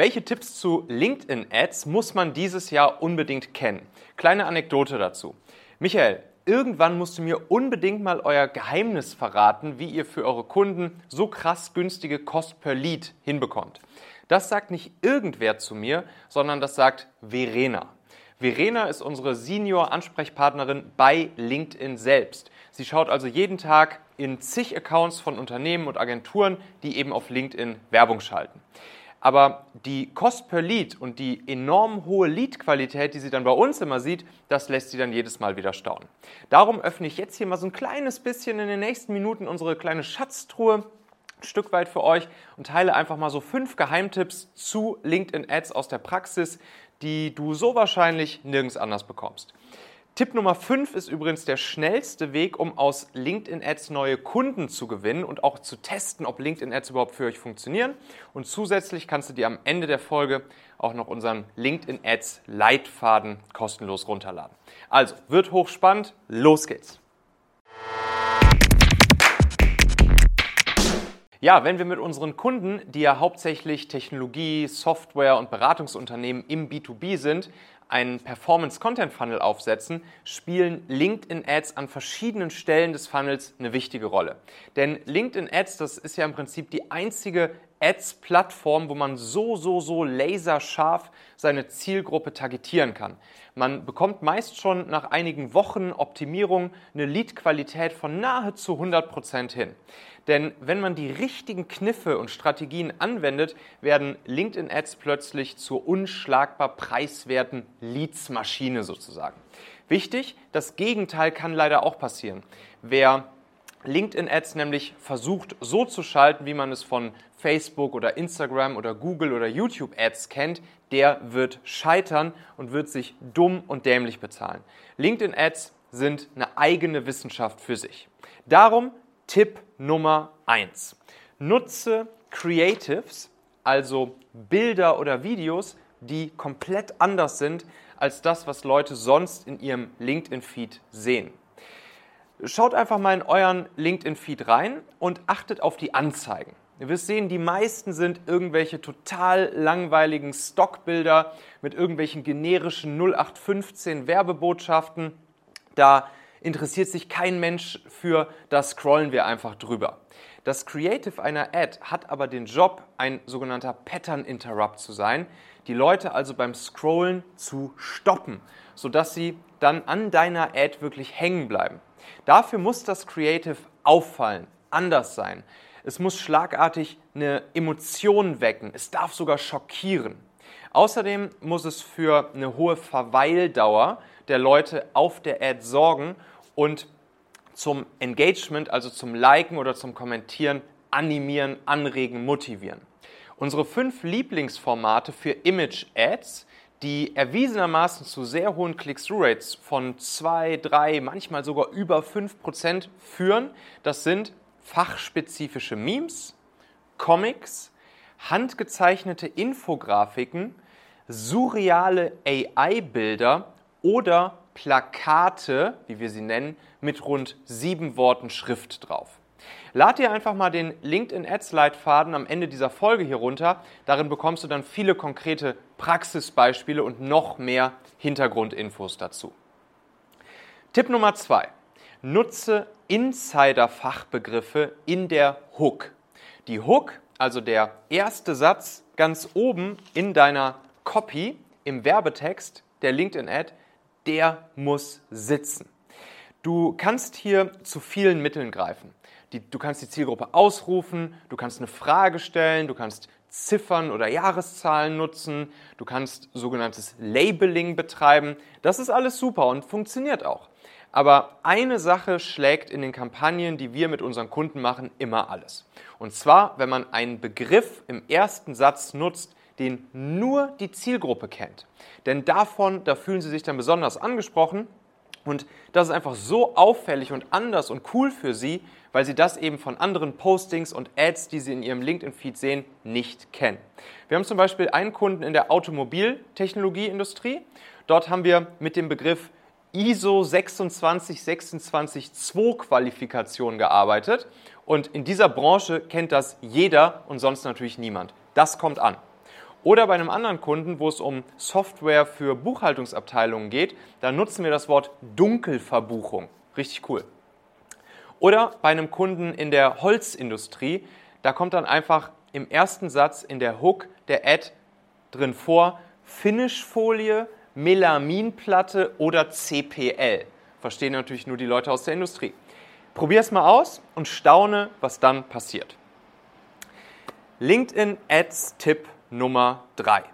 Welche Tipps zu LinkedIn-Ads muss man dieses Jahr unbedingt kennen? Kleine Anekdote dazu. Michael, irgendwann musst du mir unbedingt mal euer Geheimnis verraten, wie ihr für eure Kunden so krass günstige Cost per Lead hinbekommt. Das sagt nicht irgendwer zu mir, sondern das sagt Verena. Verena ist unsere Senior-Ansprechpartnerin bei LinkedIn selbst. Sie schaut also jeden Tag in zig Accounts von Unternehmen und Agenturen, die eben auf LinkedIn Werbung schalten. Aber die Cost per Lead und die enorm hohe Lead-Qualität, die sie dann bei uns immer sieht, das lässt sie dann jedes Mal wieder staunen. Darum öffne ich jetzt hier mal so ein kleines bisschen in den nächsten Minuten unsere kleine Schatztruhe ein Stück weit für euch und teile einfach mal so fünf Geheimtipps zu LinkedIn Ads aus der Praxis, die du so wahrscheinlich nirgends anders bekommst. Tipp Nummer 5 ist übrigens der schnellste Weg, um aus LinkedIn Ads neue Kunden zu gewinnen und auch zu testen, ob LinkedIn Ads überhaupt für euch funktionieren. Und zusätzlich kannst du dir am Ende der Folge auch noch unseren LinkedIn Ads Leitfaden kostenlos runterladen. Also, wird hochspannend, los geht's. Ja, wenn wir mit unseren Kunden, die ja hauptsächlich Technologie, Software und Beratungsunternehmen im B2B sind, einen Performance-Content-Funnel aufsetzen, spielen LinkedIn-Ads an verschiedenen Stellen des Funnels eine wichtige Rolle. Denn LinkedIn-Ads, das ist ja im Prinzip die einzige Ads-Plattform, wo man so, so, so laserscharf seine Zielgruppe targetieren kann. Man bekommt meist schon nach einigen Wochen Optimierung eine Lead-Qualität von nahezu 100% hin. Denn wenn man die richtigen Kniffe und Strategien anwendet, werden LinkedIn-Ads plötzlich zur unschlagbar preiswerten Leads-Maschine sozusagen. Wichtig, das Gegenteil kann leider auch passieren. Wer LinkedIn-Ads nämlich versucht so zu schalten, wie man es von Facebook oder Instagram oder Google oder YouTube-Ads kennt, der wird scheitern und wird sich dumm und dämlich bezahlen. LinkedIn-Ads sind eine eigene Wissenschaft für sich. Darum Tipp Nummer 1. Nutze Creatives, also Bilder oder Videos, die komplett anders sind als das, was Leute sonst in ihrem LinkedIn-Feed sehen. Schaut einfach mal in euren LinkedIn-Feed rein und achtet auf die Anzeigen. Ihr wirst sehen, die meisten sind irgendwelche total langweiligen Stockbilder mit irgendwelchen generischen 0815 Werbebotschaften. Da interessiert sich kein Mensch für, da scrollen wir einfach drüber. Das Creative einer Ad hat aber den Job, ein sogenannter Pattern Interrupt zu sein, die Leute also beim Scrollen zu stoppen, sodass sie dann an deiner Ad wirklich hängen bleiben. Dafür muss das Creative auffallen, anders sein. Es muss schlagartig eine Emotion wecken. Es darf sogar schockieren. Außerdem muss es für eine hohe Verweildauer der Leute auf der Ad sorgen und zum Engagement, also zum Liken oder zum Kommentieren, animieren, anregen, motivieren. Unsere fünf Lieblingsformate für Image-Ads, die erwiesenermaßen zu sehr hohen Click-Through-Rates von 2, 3, manchmal sogar über 5% führen, das sind fachspezifische Memes, Comics, handgezeichnete Infografiken, surreale AI-Bilder oder Plakate, wie wir sie nennen, mit rund sieben Worten Schrift drauf. Lad dir einfach mal den LinkedIn Ads Leitfaden am Ende dieser Folge hier runter. Darin bekommst du dann viele konkrete Praxisbeispiele und noch mehr Hintergrundinfos dazu. Tipp Nummer zwei. Nutze Insider-Fachbegriffe in der Hook. Die Hook, also der erste Satz ganz oben in deiner Copy im Werbetext der LinkedIn-Ad, der muss sitzen. Du kannst hier zu vielen Mitteln greifen. Die, du kannst die Zielgruppe ausrufen, du kannst eine Frage stellen, du kannst Ziffern oder Jahreszahlen nutzen, du kannst sogenanntes Labeling betreiben. Das ist alles super und funktioniert auch. Aber eine Sache schlägt in den Kampagnen, die wir mit unseren Kunden machen, immer alles. Und zwar, wenn man einen Begriff im ersten Satz nutzt, den nur die Zielgruppe kennt. Denn davon, da fühlen sie sich dann besonders angesprochen und das ist einfach so auffällig und anders und cool für sie, weil sie das eben von anderen Postings und Ads, die sie in ihrem LinkedIn-Feed sehen, nicht kennen. Wir haben zum Beispiel einen Kunden in der Automobiltechnologieindustrie. Dort haben wir mit dem Begriff ISO 26262 Qualifikation gearbeitet. Und in dieser Branche kennt das jeder und sonst natürlich niemand. Das kommt an. Oder bei einem anderen Kunden, wo es um Software für Buchhaltungsabteilungen geht, da nutzen wir das Wort Dunkelverbuchung. Richtig cool. Oder bei einem Kunden in der Holzindustrie, da kommt dann einfach im ersten Satz in der Hook der Ad drin vor, Finishfolie, Melaminplatte oder CPL. Verstehen natürlich nur die Leute aus der Industrie. Probier es mal aus und staune, was dann passiert. LinkedIn Ads Tipp Nummer 3.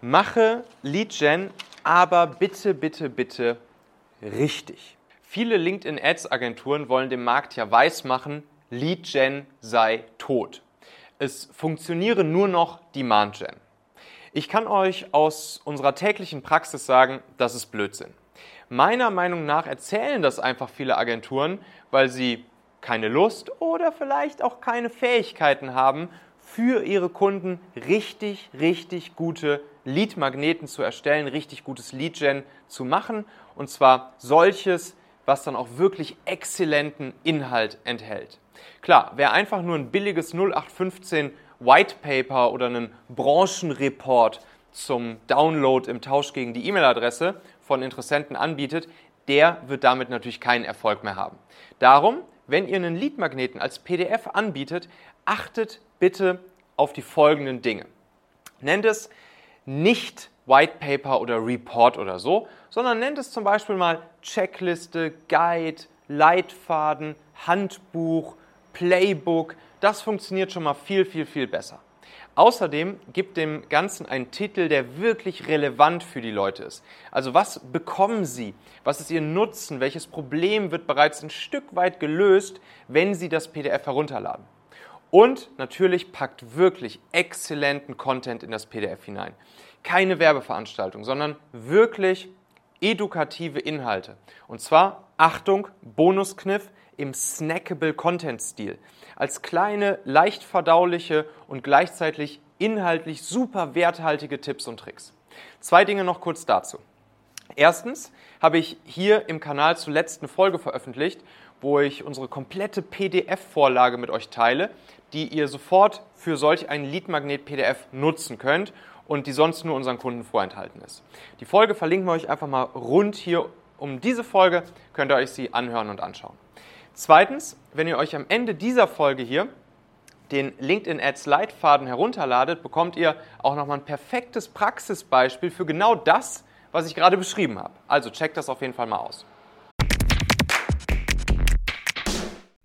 Mache Lead Gen, aber bitte, bitte, bitte richtig. Viele LinkedIn Ads Agenturen wollen dem Markt ja weismachen, Lead Gen sei tot. Es funktioniere nur noch Demand Gen. Ich kann euch aus unserer täglichen Praxis sagen, das ist Blödsinn. Meiner Meinung nach erzählen das einfach viele Agenturen, weil sie keine Lust oder vielleicht auch keine Fähigkeiten haben, für ihre Kunden richtig, richtig gute Lead-Magneten zu erstellen, richtig gutes Lead-Gen zu machen. Und zwar solches, was dann auch wirklich exzellenten Inhalt enthält. Klar, wer einfach nur ein billiges 0815 White Paper oder einen Branchenreport zum Download im Tausch gegen die E-Mail-Adresse von Interessenten anbietet, der wird damit natürlich keinen Erfolg mehr haben. Darum, wenn ihr einen Lead-Magneten als PDF anbietet, achtet bitte auf die folgenden Dinge. Nennt es nicht White Paper oder Report oder so, sondern nennt es zum Beispiel mal Checkliste, Guide, Leitfaden, Handbuch, Playbook. Das funktioniert schon mal viel, viel, viel besser. Außerdem gibt dem Ganzen einen Titel, der wirklich relevant für die Leute ist. Also was bekommen sie? Was ist ihr Nutzen? Welches Problem wird bereits ein Stück weit gelöst, wenn sie das PDF herunterladen? Und natürlich packt wirklich exzellenten Content in das PDF hinein. Keine Werbeveranstaltung, sondern wirklich edukative Inhalte. Und zwar, Achtung, Bonuskniff im snackable Content-Stil. Als kleine, leicht verdauliche und gleichzeitig inhaltlich super werthaltige Tipps und Tricks. Zwei Dinge noch kurz dazu. Erstens habe ich hier im Kanal zur letzten Folge veröffentlicht, wo ich unsere komplette PDF-Vorlage mit euch teile, die ihr sofort für solch ein Lead-Magnet-PDF nutzen könnt und die sonst nur unseren Kunden vorenthalten ist. Die Folge verlinken wir euch einfach mal rund hier um diese Folge, könnt ihr euch sie anhören und anschauen. Zweitens, wenn ihr euch am Ende dieser Folge hier den LinkedIn Ads Leitfaden herunterladet, bekommt ihr auch nochmal ein perfektes Praxisbeispiel für genau das, was ich gerade beschrieben habe. Also checkt das auf jeden Fall mal aus.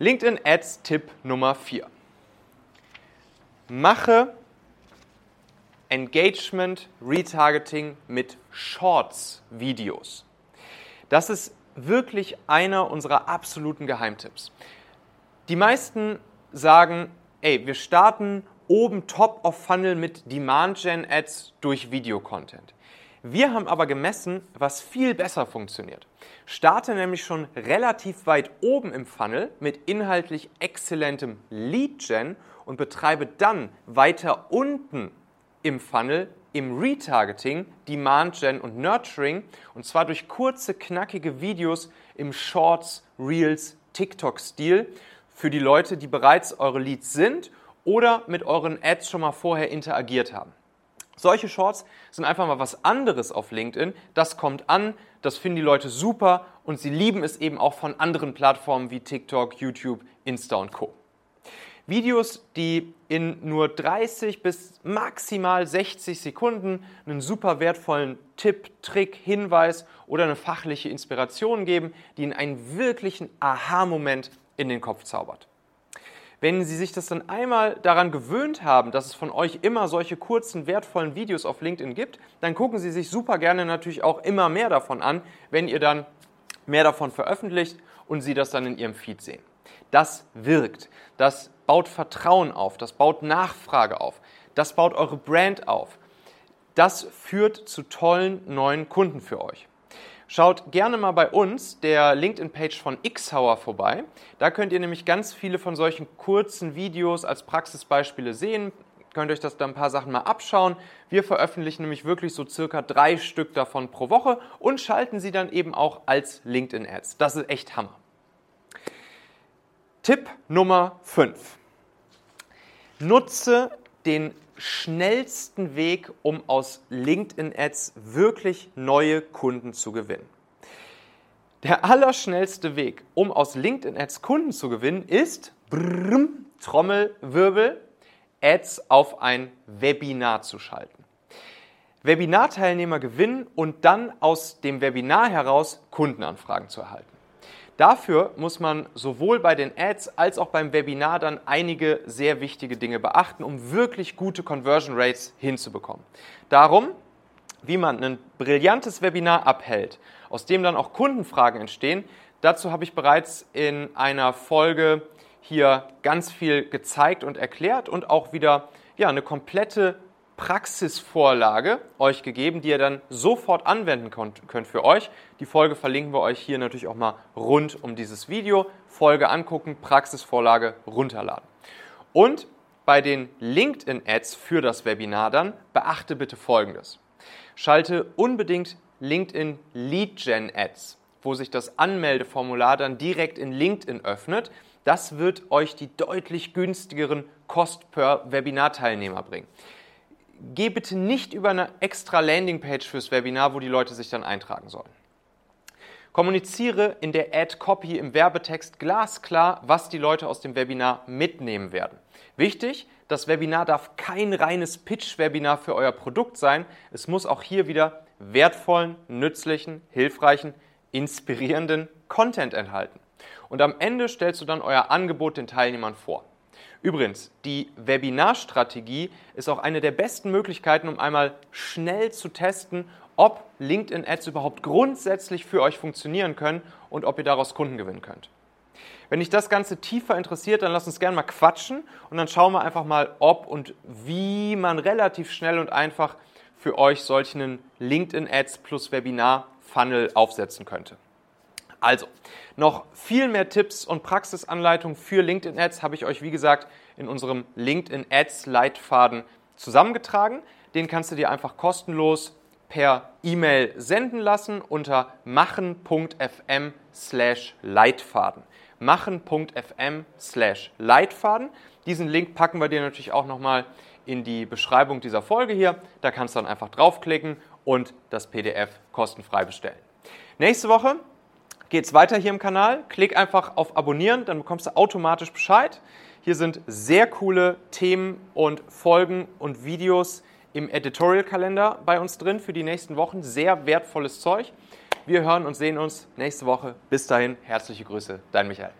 LinkedIn Ads Tipp Nummer 4. Mache Engagement Retargeting mit Shorts Videos. Das ist wirklich einer unserer absoluten Geheimtipps. Die meisten sagen, ey, wir starten oben top of Funnel mit Demand Gen Ads durch Videocontent. Wir haben aber gemessen, was viel besser funktioniert. Starte nämlich schon relativ weit oben im Funnel mit inhaltlich exzellentem Lead Gen und betreibe dann weiter unten im Funnel im Retargeting, Demand Gen und Nurturing und zwar durch kurze, knackige Videos im Shorts, Reels, TikTok-Stil für die Leute, die bereits eure Leads sind oder mit euren Ads schon mal vorher interagiert haben. Solche Shorts sind einfach mal was anderes auf LinkedIn. Das kommt an, das finden die Leute super und sie lieben es eben auch von anderen Plattformen wie TikTok, YouTube, Insta und Co. Videos, die in nur 30 bis maximal 60 Sekunden einen super wertvollen Tipp, Trick, Hinweis oder eine fachliche Inspiration geben, die Ihnen einen wirklichen Aha-Moment in den Kopf zaubert. Wenn Sie sich das dann einmal daran gewöhnt haben, dass es von euch immer solche kurzen, wertvollen Videos auf LinkedIn gibt, dann gucken Sie sich super gerne natürlich auch immer mehr davon an, wenn ihr dann mehr davon veröffentlicht und Sie das dann in Ihrem Feed sehen. Das wirkt. Das baut Vertrauen auf, das baut Nachfrage auf, das baut eure Brand auf. Das führt zu tollen neuen Kunden für euch. Schaut gerne mal bei uns, der LinkedIn-Page von Xhauer, vorbei. Da könnt ihr nämlich ganz viele von solchen kurzen Videos als Praxisbeispiele sehen. Könnt euch das da ein paar Sachen mal abschauen. Wir veröffentlichen nämlich wirklich so circa drei Stück davon pro Woche und schalten sie dann eben auch als LinkedIn-Ads. Das ist echt Hammer. Tipp Nummer 5. Nutze den schnellsten Weg, um aus LinkedIn-Ads wirklich neue Kunden zu gewinnen. Der allerschnellste Weg, um aus LinkedIn-Ads Kunden zu gewinnen, ist brrrm, Trommelwirbel, Ads auf ein Webinar zu schalten. Webinarteilnehmer gewinnen und dann aus dem Webinar heraus Kundenanfragen zu erhalten. Dafür muss man sowohl bei den Ads als auch beim Webinar dann einige sehr wichtige Dinge beachten, um wirklich gute Conversion Rates hinzubekommen. Darum, wie man ein brillantes Webinar abhält, aus dem dann auch Kundenfragen entstehen, dazu habe ich bereits in einer Folge hier ganz viel gezeigt und erklärt und auch wieder ja, eine komplette Praxisvorlage euch gegeben, die ihr dann sofort anwenden könnt für euch. Die Folge verlinken wir euch hier natürlich auch mal rund um dieses Video. Folge angucken, Praxisvorlage runterladen. Und bei den LinkedIn-Ads für das Webinar dann beachte bitte Folgendes. Schalte unbedingt LinkedIn Lead Gen Ads, wo sich das Anmeldeformular dann direkt in LinkedIn öffnet. Das wird euch die deutlich günstigeren Kost per Webinar-Teilnehmer bringen geh bitte nicht über eine extra Landingpage fürs Webinar, wo die Leute sich dann eintragen sollen. Kommuniziere in der Ad-Copy im Werbetext glasklar, was die Leute aus dem Webinar mitnehmen werden. Wichtig, das Webinar darf kein reines Pitch-Webinar für euer Produkt sein. Es muss auch hier wieder wertvollen, nützlichen, hilfreichen, inspirierenden Content enthalten. Und am Ende stellst du dann euer Angebot den Teilnehmern vor. Übrigens, die Webinarstrategie ist auch eine der besten Möglichkeiten, um einmal schnell zu testen, ob LinkedIn-Ads überhaupt grundsätzlich für euch funktionieren können und ob ihr daraus Kunden gewinnen könnt. Wenn dich das Ganze tiefer interessiert, dann lass uns gerne mal quatschen und dann schauen wir einfach mal, ob und wie man relativ schnell und einfach für euch solchen LinkedIn-Ads plus Webinar-Funnel aufsetzen könnte. Also, noch viel mehr Tipps und Praxisanleitungen für LinkedIn Ads habe ich euch, wie gesagt, in unserem LinkedIn Ads Leitfaden zusammengetragen. Den kannst du dir einfach kostenlos per E-Mail senden lassen unter machen.fm slash Leitfaden. machen.fm slash Leitfaden. Diesen Link packen wir dir natürlich auch nochmal in die Beschreibung dieser Folge hier. Da kannst du dann einfach draufklicken und das PDF kostenfrei bestellen. Nächste Woche geht es weiter hier im Kanal. Klick einfach auf Abonnieren, dann bekommst du automatisch Bescheid. Hier sind sehr coole Themen und Folgen und Videos im Editorial-Kalender bei uns drin für die nächsten Wochen. Sehr wertvolles Zeug. Wir hören und sehen uns nächste Woche. Bis dahin, herzliche Grüße, dein Michael.